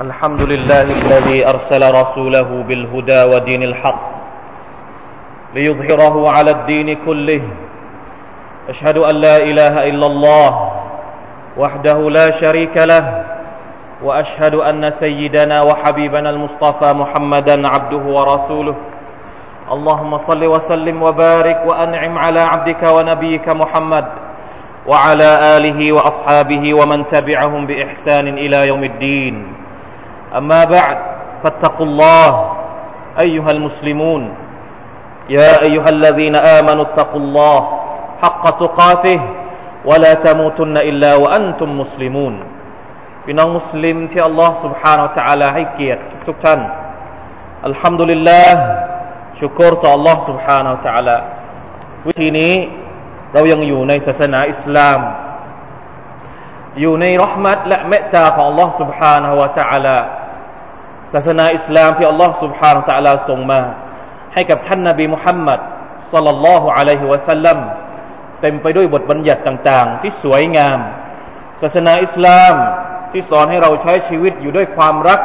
الحمد لله الذي أرسل رسوله بالهدى ودين الحق ليظهره على الدين كله. أشهد أن لا إله إلا الله وحده لا شريك له وأشهد أن سيدنا وحبيبنا المصطفى محمدا عبده ورسوله. اللهم صل وسلم وبارك وأنعم على عبدك ونبيك محمد وعلى آله وأصحابه ومن تبعهم بإحسان إلى يوم الدين. أما بعد فاتقوا الله أيها المسلمون يا أيها الذين آمنوا اتقوا الله حق تقاته ولا تموتن إلا وأنتم مسلمون พี่น้องมุสลิมที่อัลลอฮ์ سبحانه และ تعالى ให้เกียรติทุกท่านอัลฮัมดุลิลลาห์ชุกรต่อ Allah سبحانه และ تعالى วิธีนี้เรายังอยู่ในศาสนาอิสลามอยู่ในรหมัดและเมตตาของ Allah سبحانه และ تعالى ศาสนาอิสลามที่อัลลอฮ์ سبحانه และ تعالى ส่งมาให้กับท่านนบีมุฮัมมัดสัลลัลลอฮุอะลัยฮิวะสัลลัมเต็มไปด้วยบทบัญญัติต่าง ๆ ที่สวยงาม ศาสนาอิสลามที่สอนให้เราใช้ชีวิตอยู่ด้วยความรัก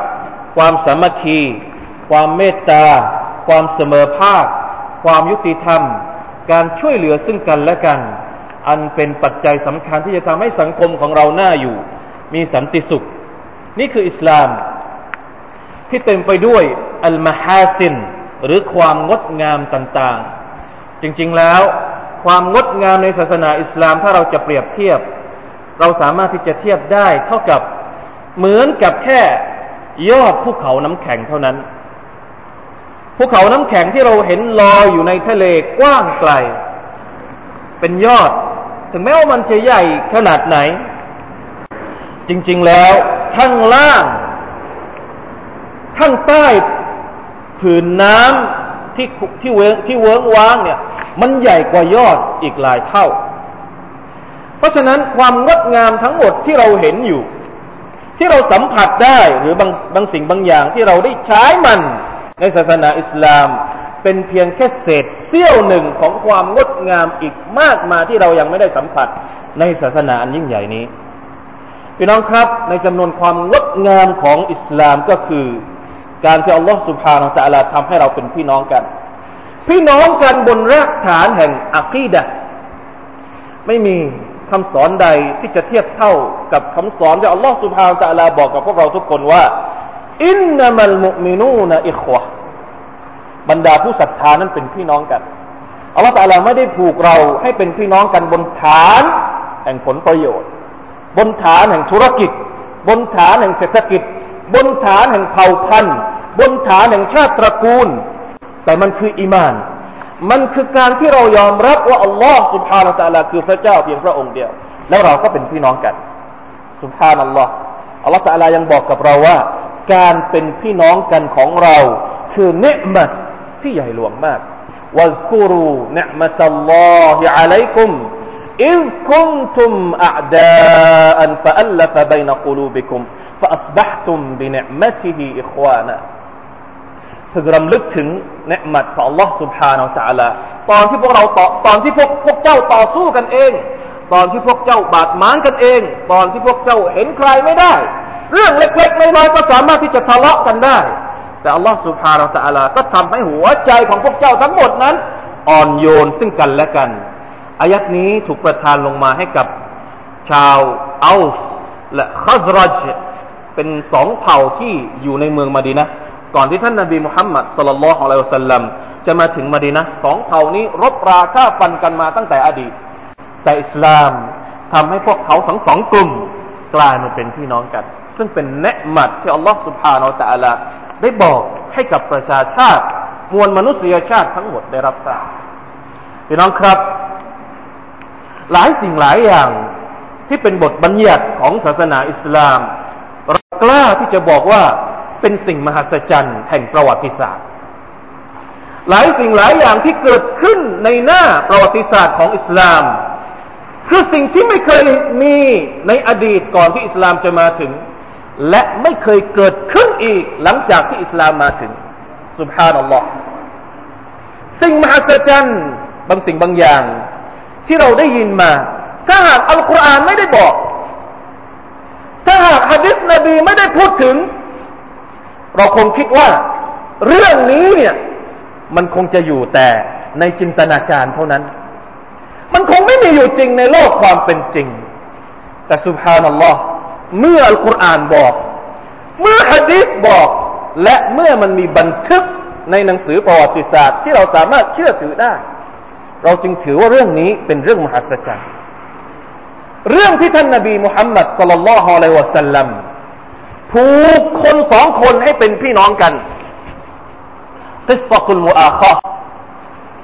ความสามัคคี ความเมตตา ความเสมอภาค ความยุติธรรม การช่วยเหลือซึ่งกันและกัน อันเป็นปัจจัยสำคัญที่จะทำให้สังคมของเราหน้าอยู่ มีสันติสุข นี่คืออิสลาม ที่เต็มไปด้วยอัลมาฮาซิน หรือความงดงามต่างๆ จริงๆแล้ว ความงดงามในศาสนาอิสลามถ้าเราจะเปรียบเทียบ เราสามารถที่จะเทียบได้ เท่ากับเหมือนกับแค่ยอดภูเขาน้ำแข็งเท่านั้นภูเขาน้ำแข็งที่เราเห็นลอยอยู่ในทะเลกว้างไกล เป็นยอด ถึงแม้ว่ามันจะใหญ่ขนาดไหน จริงๆแล้วข้างล่าง ข้างใต้ผืนน้ำที่ที่เวงที่เวิงว้างเนี่ยมันใหญ่กว่ายอดอีกหลายเท่า เพราะฉะนั้นความงดงามทั้งหมดที่เราเห็นอยู่ ที่เราสัมผัสได้หรือบางบางสิ่งบางอย่างที่เราได้ใช้มันในศาสนาอิสลาม เป็นเพียงแค่เศษเสี้ยวหนึ่งของความงดงามอีกมากมายที่เรายังไม่ได้สัมผัสในศาสนาอันยิ่งใหญ่นี้พี่น้องครับในจำนวนความงดงามของอิสลามก็คือ การที่อัลลอฮฺสุบฮานาตะลาทำให้เราเป็นพี่น้องกัน พี่น้องกันบนรากฐานแห่งอัคีดะไม่มีคำสอนใดที่จะเทียบเท่ากับคำสอนที่อัลลอฮฺสุบฮานาตะลาบอกกับพวกเราทุกคนว่าอินนามัลมุมินูนะอิควะบรรดาผู้ศรัทธานั้นเป็นพี่น้องกันอัลลอฮฺตะลาไม่ได้ผูกเราให้เป็นพี่น้องกันบนฐานแห่งผลประโยชน์ บนฐานแห่งธุรกิจ บนฐานแห่งเศรษฐกิจ บนฐานแห่งเผ่าพันธุ์บนฐานแห่งชาติตระกูล แต่มันคืออีมาน มันคือการที่เรายอมรับว่าอัลลอฮ์ سبحانه และ تعالى คือพระเจ้าเพียงพระองค์เดียว แล้วเราก็เป็นพี่น้องกัน سبحان อัลลอฮ์อัลลอฮ์ تعالى ยังบอกกับเราว่า การเป็นพี่น้องกันของเรา คือเนืมัตที่ใหญ่หลวงมากวัซกุรูเนืมัตัลลอฮิอะลัยกุม إذ كنتم أعداء فألف بين قلوبكم فأصبحتم بنعمته إخوانا พึงรำลึกถึงเนืมัดของ Allah سبحانه และ تعالى ตอนที่พวกเราต่อตอนที่พวกพวกเจ้าต่อสู้กันเอง ตอนที่พวกเจ้าบาดหมางกันเอง ตอนที่พวกเจ้าเห็นใครไม่ได้ เรื่องเล็กๆน้อยๆก็สามารถที่จะทะเลาะกันได้ แต่ Allah سبحانه และ تعالى ก็ทำให้หัวใจของพวกเจ้าทั้งหมดนั้น อ่อนโยนซึ่งกันและกันอายัดนี้ถูกประทานลงมาให้กับชาวอัลส์และคัซรัจ เป็นสองเผ่าที่อยู่ในเมืองมาดีนะก่อนที่ท่านนาบีมุฮัมมัดสลลัลลอฮุอะลัยฮิวสัลลัมจะมาถึงมาดีนะสองเผ่านี้รบราฆ่าฟันกันมาตั้งแต่อดีต แต่อิสลามทำให้พวกเขาทั้งสองกลุ่มกลายมาเป็นพี่น้องกัน ซึ่งเป็นเนืมัดที่อัลลอฮฺสุบฮานาอัลตะลาได้บอกให้กับประชาชาติ มวลมนุษยชาติทั้งหมดได้รับทราบพี่น้องครับ หลายสิ่งหลายอย่างที่เป็นบทบัญญัติของศาสนาอิสลาม เรากล้าที่จะบอกว่าเป็นสิ่งมหัศจรรย์แห่งประวัติศาสตร์ หลายสิ่งหลายอย่างที่เกิดขึ้นในหน้าประวัติศาสตร์ของอิสลาม คือสิ่งที่ไม่เคยมีในอดีตก่อนที่อิสลามจะมาถึง และไม่เคยเกิดขึ้นอีกหลังจากที่อิสลามมาถึงสุบฮานัลลอฮ์สิ่งมหัศจรรย์บางสิ่งบางอย่าง ที่เราได้ยินมา ถ้าหากอัลกุรอานไม่ได้บอก หากฮะดิษนบีไม่ได้พูดถึง เราคงคิดว่า เรื่องนี้เนี่ยมันคงจะอยู่แต่ในจินตนาการเท่านั้น มันคงไม่มีอยู่จริงในโลกความเป็นจริง แต่สุภานัลลอฮ์เมื่ออัลกุรอานบอก เมื่อฮะดีษบอก และเมื่อมันมีบันทึกในหนังสือประวัติศาสตร์ ที่เราสามารถเชื่อถือได้ เราจึงถือว่าเรื่องนี้เป็นเรื่องมหัศจรรย์ เรื่องที่ท่านนบีมุฮัมมัดสลลัลลอฮุอะลัยวะสัลลัมผูกคนสองคนให้เป็นพี่น้องกันกิสตุลมุอาคอ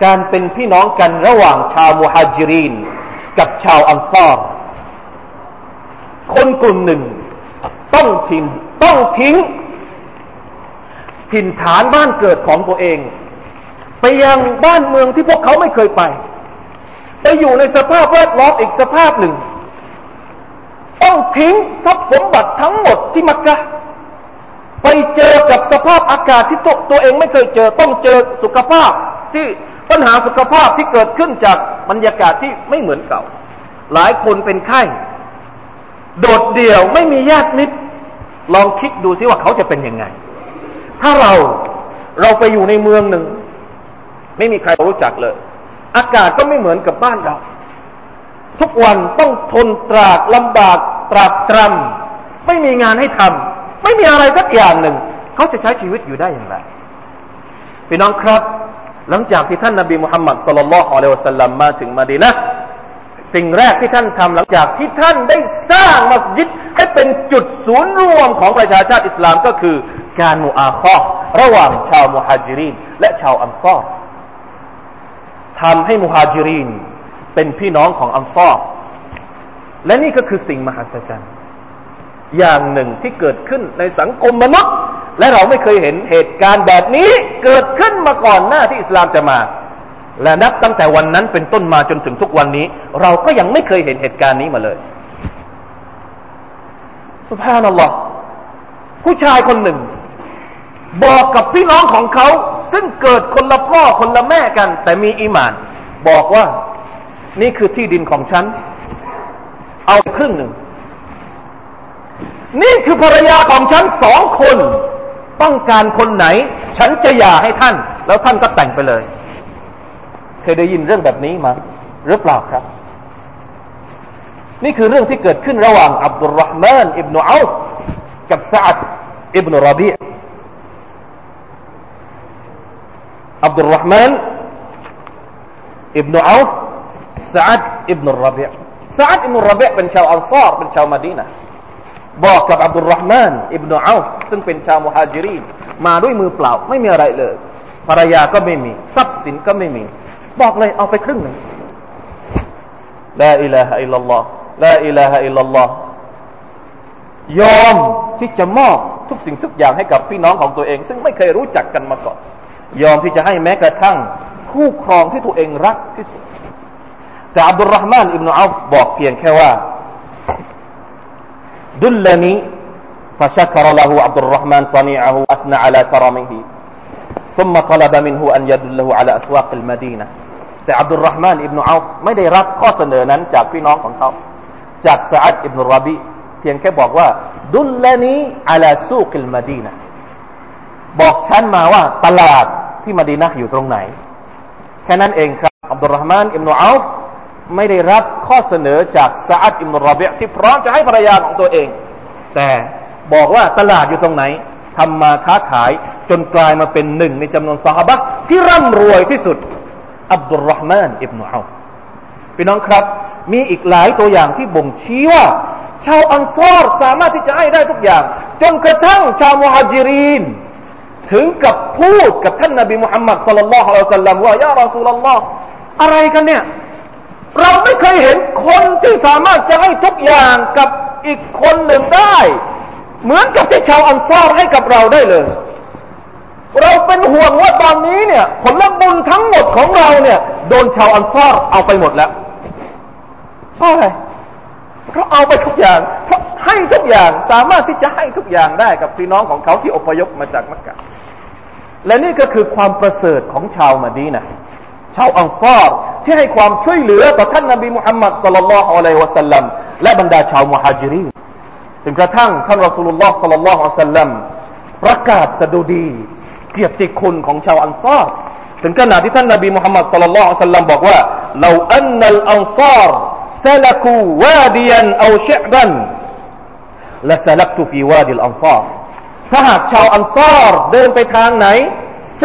การเป็นพี่น้องกันระหว่างชาวมุฮัจิรินกับชาวอันซอรคนกลุ่มหนึ่ง ต้องทิ้งต้องทิ้งถิ่นฐานบ้านเกิดของตัวเอง ไปยังบ้านเมืองที่พวกเขาไม่เคยไป ไปอยู่ในสภาพแวดล้อมอีกสภาพหนึ่ง ต้องทิ้งทรัพย์สมบัติทั้งหมดที่มักกะไปเจอกับสภาพอากาศที่ตัวตัวเองไม่เคยเจอ ต้องเจอสุขภาพที่ปัญหาสุขภาพที่เกิดขึ้นจากบรรยากาศที่ไม่เหมือนเก่า หลายคนเป็นไข้ โดดเดี่ยวไม่มีญาติมิตร ลองคิดดูซิว่าเขาจะเป็นยังไง ถ้าเราเราไปอยู่ในเมืองหนึ่ง ไม่มีใครรู้จักเลย อากาศก็ไม่เหมือนกับบ้านเรา ทุกวันต้องทนตรากลำบากตรากตรำไม่มีงานให้ทำไม่มีอะไรสักอย่างหนึ่ง เขาจะใช้ชีวิตอยู่ได้อย่างไรพี่น้องครับ หลังจากที่ท่านนาบีมุฮัมมัดสุลลัลฮอะลัยวะสัลลัมมาถึงมาดีนะสิ่งแรกที่ท่านทำหลังจากที่ท่านได้สร้างมัสยิดให้เป็นจุดศูนย์รวมของประชาชาติอิสลามก็คือการมุอาคอระหว่างชาวมุฮัจิรินและชาวอันซอรทำให้มุฮัจิริน เป็นพี่น้องของอันซอรและนี่ก็คือสิ่งมหัศจรรย์ อย่างหนึ่งที่เกิดขึ้นในสังคมมนุษย์ และเราไม่เคยเห็นเหตุการณ์แบบนี้เกิดขึ้นมาก่อนหน้าที่อิสลามจะมา และนับตั้งแต่วันนั้นเป็นต้นมาจนถึงทุกวันนี้ เราก็ยังไม่เคยเห็นเหตุการณ์นี้มาเลยสุภาพนัลลอฮ์ผู้ชายคนหนึ่ง บอกกับพี่น้องของเขา ซึ่งเกิดคนละพ่อคนละแม่กัน แต่มีอีมาน บอกว่า นี่คือที่ดินของฉัน เอาครึ่งหนึ่ง นี่คือภรรยาของฉันสองคน ต้องการคนไหน ฉันจะหย่าให้ท่าน แล้วท่านก็แต่งไปเลย เคยได้ยินเรื่องแบบนี้มาหรือเปล่าครับ นี่คือเรื่องที่เกิดขึ้นระหว่างอับดุลรห์มานอิบนุอัลกับซาดอิบนุรบีอับดุลรห์มานอิบนุเอาฟ์ ซาดอิบนุรบีซาดอิบนุรบีเป็นชาวอันซาร์เป็นชาวมาดีนะบอกกับอับดุลรห์มานอิบนุเอาฟ์ซึ่งเป็นชาวมุฮัจิรีนมาด้วยมือเปล่าไม่มีอะไรเลยภรรยาก็ไม่มีทรัพย์สินก็ไม่มี บอกเลยเอาไปครึ่งหนึ่งلا إله إلا اللهลาอิลาฮะอิลลัลลอฮ์ยอมที่จะมอบทุกสิ่งทุกอย่างให้กับพี่น้องของตัวเอง ซึ่งไม่เคยรู้จักกันมาก่อน ยอมที่จะให้แม้กระทั่ง คู่ครองที่ตัวเองรักที่สุด แต่อับดุลรห์มานอิบนุอัลบอกเพียงแค่ว่า دلني فشكر له عبد الرحمن صنيعه وأثنى على كرمه ثم طلب منه أن يدله على أسواق المدينة แต่อับดุลรห์มานอิบนุอัลไม่ได้รับข้อเสนอนั้นจากพี่น้องของเขา จากซาอัดอิบนุรบีเพียงแค่บอกว่า ดุลลานีอัลาซูกิลมาดีนะบอกฉันมาว่าตลาดที่มาดีนะอยู่ตรงไหน แค่นั้นเองครับอับดุลรห์มานอิบนุอัล ไม่ได้รับข้อเสนอจากซาอัดอิบนุรบีที่พร้อมจะให้ภรรยาของตัวเอง แต่บอกว่าตลาดอยู่ตรงไหนทำมาค้าขายจนกลายมาเป็นหนึ่งในจำนวนสหบะที่ร่ำรวยที่สุดอับดุลรห์มานอิบนุอัลพี่น้องครับ มีอีกหลายตัวอย่างที่บ่งชี้ว่า ชาวอันซอรสามารถที่จะให้ได้ทุกอย่าง จนกระทั่งชาวมุฮัจิรินถึงกับพูดกับท่านนบีมุฮัมมัดสัลลัลลอฮุอะลัยฮิวสัลลัมว่า ยารอซูลลอฮ์อะไรกันเนี่ย เราไม่เคยเห็นคนที่สามารถจะให้ทุกอย่างกับอีกคนหนึ่งได้ เหมือนกับที่ชาวอันซอรให้กับเราได้เลย เราเป็นห่วงว่าตอนนี้เนี่ย ผลบุญทั้งหมดของเราเนี่ย โดนชาวอันซอรเอาไปหมดแล้วเพราะอะไรเพราะเอาไปทุกอย่าง เพราะให้ทุกอย่างสามารถที่จะให้ทุกอย่างได้กับพี่น้องของเขาที่อพยพมาจากมักกะและนี่ก็คือความประเสริฐของชาวมาดีนะชาวอังซอร ที่ให้ความช่วยเหลือต่อท่านนบีมุฮัมมัดสัลลัลลอฮุอะลัยฮิวะสัลลัมและบรรดาชาวมุฮัจิรีนจนกระทั่งท่านรอสูลุลลอฮ์صلى الله عليه وسلمประกาศสดุดี เกียรติคุณของชาวอันซาร์ถึงขนาดที่ท่านนบีมุฮัมมัดصلى الله عليه وسلمบอกว่าلو أن الأنصار سلكوا واديا أو شعبا لسلكت في وادي الأنصارถ้าหากชาวอันซาร์เดินไปทางไหน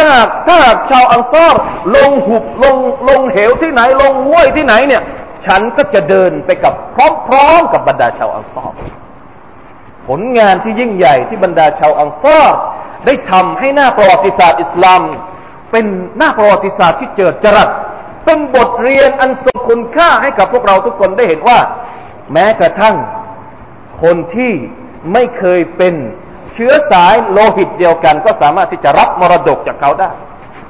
จากถ้าชาวอันซาร์ลงหุบลงลงเหวที่ไหน ลงห้วยที่ไหนเนี่ย ฉันก็จะเดินไปกับพร้อมๆกับบรรดาชาวอันซอรผลงานที่ยิ่งใหญ่ที่บรรดาชาวอันซอรได้ทำให้หน้าประวัติศาสตร์อิสลามเป็นหน้าประวัติศาสตร์ที่เจิดจรัสเป็นบทเรียนอันทรงคุณค่าให้กับพวกเราทุกคนได้เห็นว่า แม้กระทั่งคนที่ไม่เคยเป็น เชื้อสายโลหิตเดียวกัน ก็สามารถที่จะรับมรดกจากเขาได้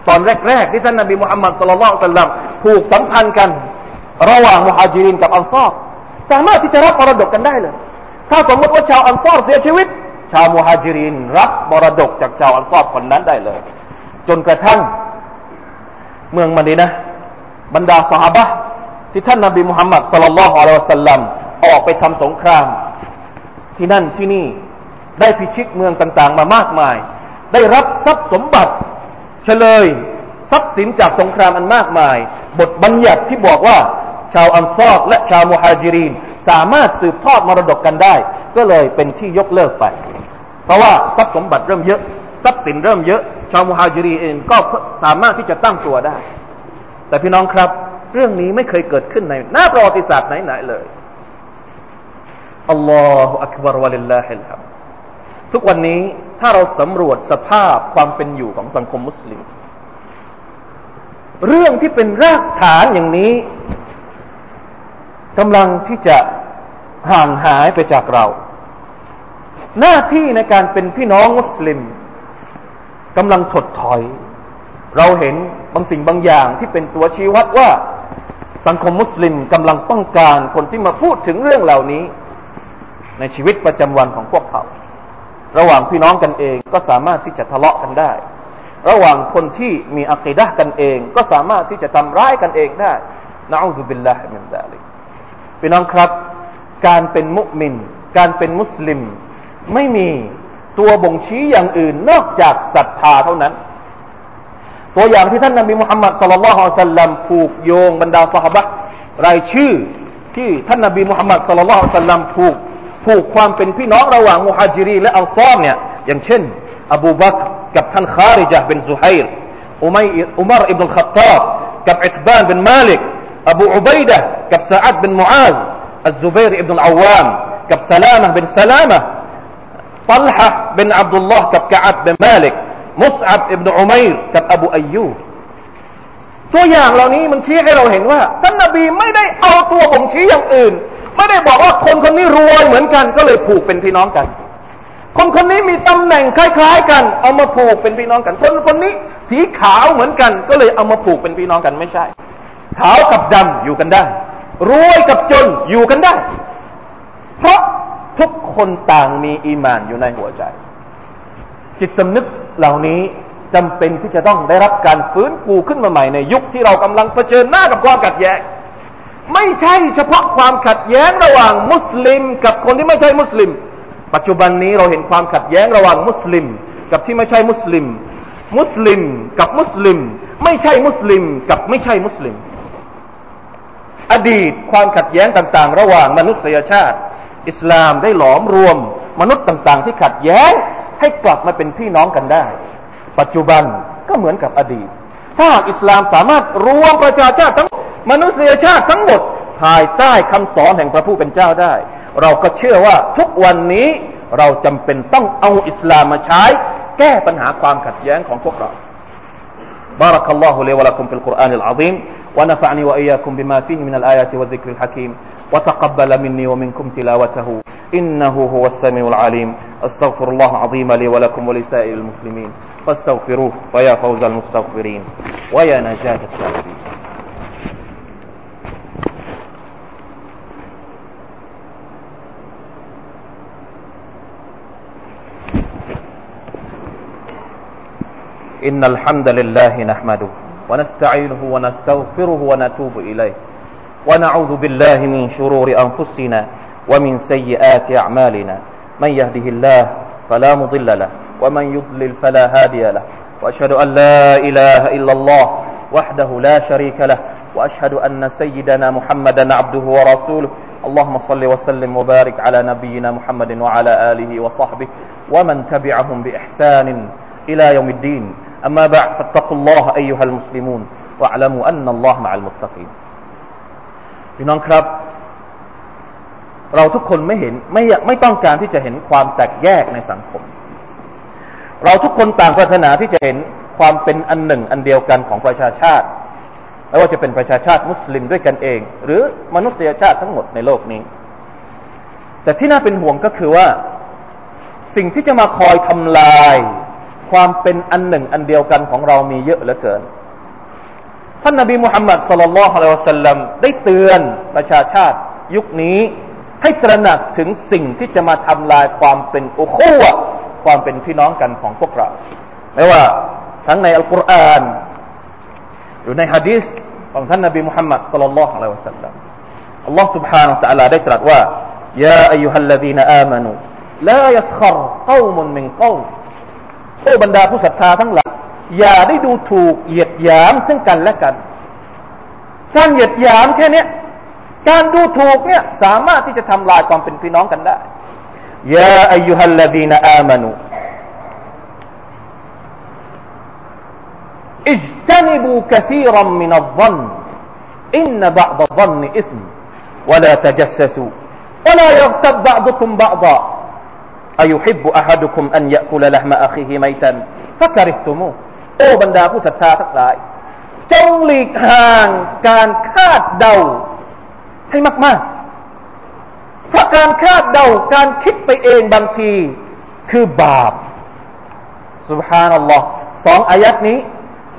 ตอนแรก ๆ ที่ท่านนบีมุฮัมมัดสุลลัลสัลลัมผูกสัมพันธ์กัน ระหว่างมุฮัจิรินกับอันซอรสามารถที่จะรับมรดกกันได้เลย ถ้าสมมติว่าชาวอันซอรเสียชีวิต ชาวมุฮัจิรินรับมรดกจากชาวอันซอรคนนั้นได้เลย จนกระทั่งเมืองมดีนะบรรดาสหบะที่ท่านนบีมุฮัมมัดสลลัลลอฮุอะลัยฮิสัลลัมออกไปทำสงคราม ที่นั่นที่นี่ ได้พิชิตเมืองต่างๆ มามากมาย ได้รับทรัพย์สมบัติเฉลยทรัพย์สินจากสงครามอันมากมาย บทบัญญัติที่บอกว่า ชาวอันซอดและชาวมุฮัจิรินสามารถสืบทอดมรดกกันได้ ก็เลยเป็นที่ยกเลิกไป เพราะว่าทรัพย์สมบัติเริ่มเยอะ ทรัพย์สินเริ่มเยอะ ชาวมุฮัจิรีเองก็สามารถที่จะตั้งตัวได้ แต่พี่น้องครับ เรื่องนี้ไม่เคยเกิดขึ้นในหน้าประวัติศาสตร์ไหนๆเลยอัลลอฮฺอักบารวะลิลลาฮิลฮัม ทุกวันนี้ถ้าเราสำรวจสภาพความเป็นอยู่ของสังคมมุสลิม เรื่องที่เป็นรากฐานอย่างนี้กำลังที่จะห่างหายไปจากเรา หน้าที่ในการเป็นพี่น้องมุสลิมกำลังถดถอย เราเห็นบางสิ่งบางอย่างที่เป็นตัวชี้วัดว่าสังคมมุสลิมกำลังต้องการคนที่มาพูดถึงเรื่องเหล่านี้ ในชีวิตประจำวันของพวกเขา ระหว่างพี่น้องกันเองก็สามารถที่จะทะเลาะกันได้ ระหว่างคนที่มีอะกีดะฮ์กันเอง ก็สามารถที่จะทำร้ายกันเองได้نعوذ بالله من ذلكพี่น้องครับ การเป็นมุมิน การเป็นมุสลิม ไม่มีตัวบ่งชี้อย่างอื่นนอกจากศรัทธาเท่านั้น ตัวอย่างที่ท่านนบีมุฮัมมัดصلى الله عليه وسلمผูกโยงบรรดาสหบะรายชื่อที่ท่านนบีมุฮัมมัดصلى الله عليه وسلمผูก ผูกความเป็นพี่น้องระหว่างมุฮัจิรีนและอันซอรเนี่ยอย่างเช่น อบูบักกับท่านคาริจาบินซุฮัยร์อุมัยอุมารอิบนุลขัตตาบกับอิตบานบินมาลิกอบูอุบัยดะกับซาอัดบินมูอาซอัลซุบัยร์อิบนุลอาวามกับซาลามะบินซาลามะตัลฮะเป็นอับดุลลอฮ์กับกะอับเป็นมาลิกมุสอับอิบนุอุมัยร์กับอบูอัยยูตัวอย่างเหล่านี้มันชี้ให้เราเห็นว่าท่านนบีไม่ได้เอาตัวบ่งชี้อย่างอื่น ไม่ได้บอกว่าคนคนนี้รวยเหมือนกัน ก็เลยผูกเป็นพี่น้องกัน คนคนนี้มีตำแหน่งคล้ายๆ กัน เอามาผูกเป็นพี่น้องกัน คนคนนี้สีขาวเหมือนกัน ก็เลยเอามาผูกเป็นพี่น้องกันไม่ใช่ ขาวกับดำอยู่กันได้ รวยกับจนอยู่กันได้ เพราะทุกคนต่างมีอีมานอยู่ในหัวใจ จิตสำนึกเหล่านี้จำเป็นที่จะต้องได้รับการฟื้นฟูขึ้นมาใหม่ในยุคที่เรากำลังเผชิญหน้ากับความขัดแย้ง ไม่ใช่เฉพาะความขัดแย้งระหว่างมุสลิม กับคนที่ไม่ใช่มุสลิม ปัจจุบันนี้เราเห็นความขัดแย้งระหว่างมุสลิม กับที่ไม่ใช่มุสลิม มุสลิมกับมุสลิม ไม่ใช่มุสลิม กับไม่ใช่มุสลิม อดีตความขัดแย้งต่างๆ ระหว่างมนุษยชาติ อิสลามได้หลอมรวม มนุษย์ต่างๆ ที่ขัดแย้งให้กลับมาเป็นพี่น้องกันได้ ปัจจุบันก็เหมือนกับอดีต ถ้าหากอิสลามสามารถรวมประชาชาติทั้ง มนุษยชาติทั้งหมดภายใต้คำสอนแห่งพระผู้เป็นเจ้าได้ เราก็เชื่อว่าทุกวันนี้เราจำเป็นต้องเอาอิสลามมาใช้ แก้ปัญหาความขัดแย้งของพวกเรา بارك الله لي ولكم في القرآن العظيم ونفعني وإياكم بما فيه من الآيات والذكر الحكيم وتقبل مني ومنكم تلاوته إنه هو السميع العليم أستغفر الله العظيم لي ولكم ولسائر المسلمين فاستغفروه فيا فوز المستغفرين ويا نجاة التائبين إن الحمد لله نحمده ونستعينه ونستغفره ونتوب إليه ونعوذ بالله من شرور أنفسنا ومن سيئات أعمالنا. من يهده الله فلا مضل له ومن يضلل فلا هادي له. وأشهد أن لا إله إلا الله وحده لا شريك له وأشهد أن سيدنا محمدا عبده ورسوله. اللهم صل وسلم وبارك على نبينا محمد وعلى آله وصحبه ومن تبعهم بإحسان إلى يوم الدين. أما بعد فاتقوا الله أيها المسلمون واعلموا أن الله مع المتقين พี่น้องครับ เราทุกคนไม่เห็นไม่ไม่ต้องการที่จะเห็นความแตกแยกในสังคม เราทุกคนต่างปรารถนาที่จะเห็นความเป็นอันหนึ่งอันเดียวกันของประชาชาติไม่ว่าจะเป็นประชาชาติมุสลิมด้วยกันเอง หรือมนุษยชาติทั้งหมดในโลกนี้ แต่ที่น่าเป็นห่วงก็คือว่า สิ่งที่จะมาคอยทำลาย ความเป็นอันหนึ่งอันเดียวกันของเรามีเยอะเหลือเกินท่านนบีมุฮัมมัดสุลลัลลอฮุอะลัยฮิวะสัลลัมได้เตือนประชาชาติยุคนี้ให้ตระหนักถึงสิ่งที่จะมาทำลายความเป็นอุคูวะความเป็นพี่น้องกันของพวกเรา ไม่ว่าทั้งในอัลกุรอานหรือในฮะดีษของท่านนบีมุฮัมมัดสุลลัลลอฮุอะลัยฮิวะสัลลัมอัลลอฮ์ سبحانه และ تعالى ได้ตรัสว่ายาอายุฮัลลดีนอามานูลายัสขรกอมุนมินกอม โอ้บรรดาผู้ศรัทธาทั้งหลายอย่าได้ดูถูกเหยียดหยามซึ่งกันและกัน การเหยียดหยามแค่นี้การดูถูกเนี่ยสามารถที่จะทำลายความเป็นพี่น้องกันได้ยาอายุฮัลลดีนอามานูอิจตันิบูคซีรัมมินัลซันอินนบะดะซันอิสม ولا تجسسوا ولا يغتب بعضكم بعضا أيحب أحدكم أن يأكل لحم أخيه ميتا فكرهتموه โอ้บรรดาผู้ศรัทธาทั้งหลาย จงหลีกห่างการคาดเดาให้มากๆเพราะการคาดเดาการคิดไปเองบางที คือบาปสุบฮานัลลอฮ์สองอายัดนี้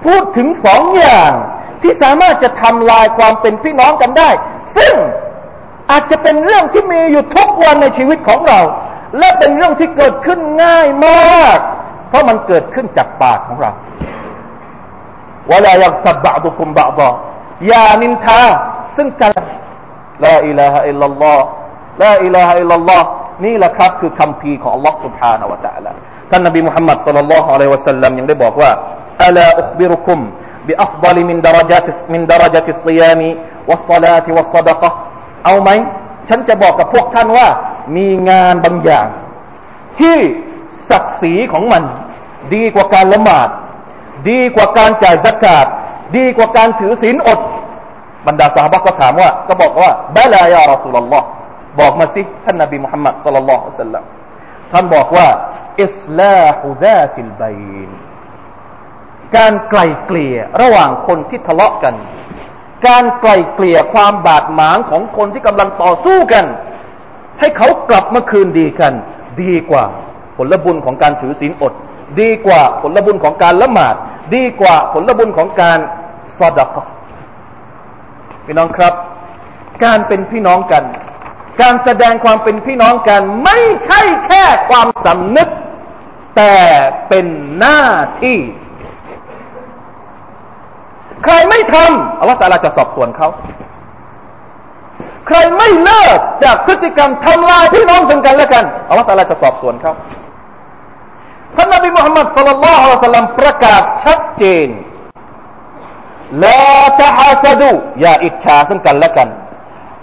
พูดถึงสองอย่าง ที่สามารถจะทำลายความเป็นพี่น้องกันได้ ซึ่งอาจจะเป็นเรื่องที่มีอยู่ทุกวันในชีวิตของเรา และเป็นเรื่องที่เกิดขึ้นง่ายมาก เพราะมันเกิดขึ้นจากปากของเราวลายักตับบะดุคุมบะดอย่านินทาซึ่งกันลาอิลาฮะอิลลัลลอฮ์ลาอิลาฮะอิลลัลลอฮ์นี่แหละครับคือคำพีของ Allah سبحانه และ تعالى ท่านนบีมุฮัมมัด صلى الله عليه وسلم ยังได้บอกว่าอัลาอุคบิรุคุม بأفضل من درجات من درجة الصيام والصلاة والصدقة เอาไหม ฉันจะบอกกับพวกท่านว่า มีงานบางอย่าง ที่ศักดิ์ศรีของมัน ดีกว่าการละหมาด ดีกว่าการจ่ายสกาดดีกว่าการถือศีลอด บรรดาสาบก็ถามว่า ก็บอกว่าบลายารอสุลลอฮ์บอกมาสิท่านนบีมุฮัมมัดสุลลัลลอฮุสัลลัมท่านบอกว่าอิสลาฮุดาติลบัยนการไกล่เกลี่ยระหว่างคนที่ทะเลาะกัน การไกล่เกลี่ยความบาดหมางของคนที่กำลังต่อสู้กัน ให้เขากลับมาคืนดีกัน ดีกว่าผลบุญของการถือศีลอด ดีกว่าผลบุญของการละหมาด ดีกว่าผลบุญของการสอดกพี่น้องครับ การเป็นพี่น้องกัน การแสดงความเป็นพี่น้องกัน ไม่ใช่แค่ความสำนึก แต่เป็นหน้าที่ ใครไม่ทำอัลลอฮฺตาลาจะสอบสวนเขาใครไม่เลิกจากพฤติกรรมทำลายพี่น้องซึ่งกันและกันอัลลอฮฺตาลาจะสอบสวนเขาท่านนบีมุฮัมมัดสุลลัลลอฮุอะลัยฮิสัลลัมประกาศชัดเจนลาตะฮัสดูอย่าอิจฉาซึ่งกันและกัน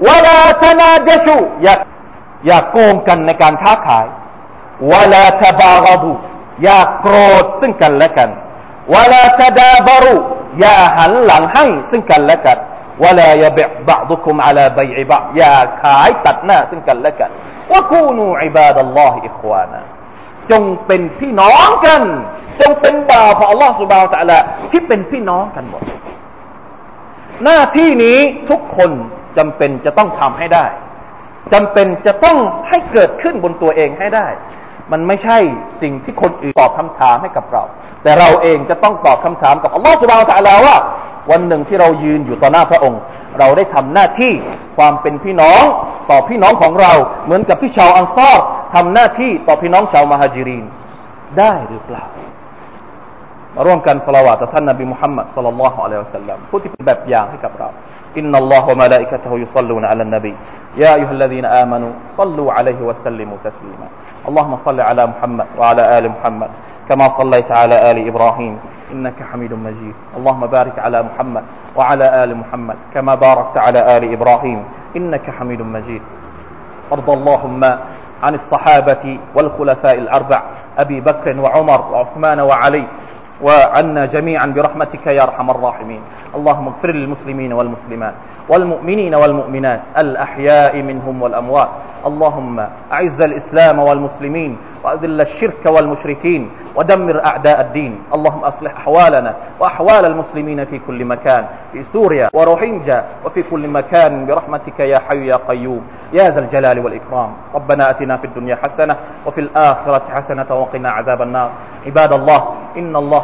วลาตนาจชูอย่าอย่าโกงกันในการค้าขายวลาตบารดูอย่าโกรธซึ่งกันและกัน วลาตดาบรุอย่าหันหลังให้ซึ่งกันและกันวลายเบิบะดุคุมอาลาบัยบะอย่าขายตัดหน้าซึ่งกันและกันวะคูนูอิบาดัลลอฮิอิควานะจงเป็นพี่น้องกัน จงเป็นบ่าวของอัลลอฮฺสุบานตะละที่เป็นพี่น้องกันหมด หน้าที่นี้ทุกคนจำเป็นจะต้องทำให้ได้จำเป็นจะต้องให้เกิดขึ้นบนตัวเองให้ได้ มันไม่ใช่สิ่งที่คนอื่นตอบคำถามให้กับเรา แต่เราเองจะต้องตอบคำถามกับอัลลอฮฺสุบานตะลาว่า วันหนึ่งที่เรายืนอยู่ต่อหน้าพระองค์ เราได้ทำหน้าที่ความเป็นพี่น้องต่อพี่น้องของเรา เหมือนกับที่ชาวอันซอรทำหน้าที่ต่อพี่น้องชาวมหาจิรีนได้หรือเปล่า มาร่วมกันสละวาตต่อท่านนบีมุฮัมมัดสัลลัลลอฮุอะลัยฮิวะสัลลัมผู้ที่เป็นแบบอย่างให้กับเรา إن الله وملائكته يصلون على النبي يا أيها الذين آمنوا صلوا عليه وسلموا تسليما اللهم صل على محمد وعلى آل محمد كما صليت على آل إبراهيم إنك حميد مجيد اللهم بارك على محمد وعلى آل محمد كما باركت على آل إبراهيم إنك حميد مجيد وارض اللهم عن الصحابة والخلفاء الأربع أبي بكر وعمر وعثمان وعلي وعنا جميعا برحمتك يا أرحم الراحمين. اللهم اغفر للمسلمين والمسلمات والمؤمنين والمؤمنات الأحياء منهم والأموات. اللهم أعز الإسلام والمسلمين وأذل الشرك والمشركين ودمر أعداء الدين. اللهم أصلح أحوالنا وأحوال المسلمين في كل مكان في سوريا وروهينجا وفي كل مكان. برحمتك يا حي يا قيوم. يا ذا الجلال والإكرام. ربنا آتنا في الدنيا حسنة وفي الآخرة حسنة وقنا عذاب النار. عباد الله إن الله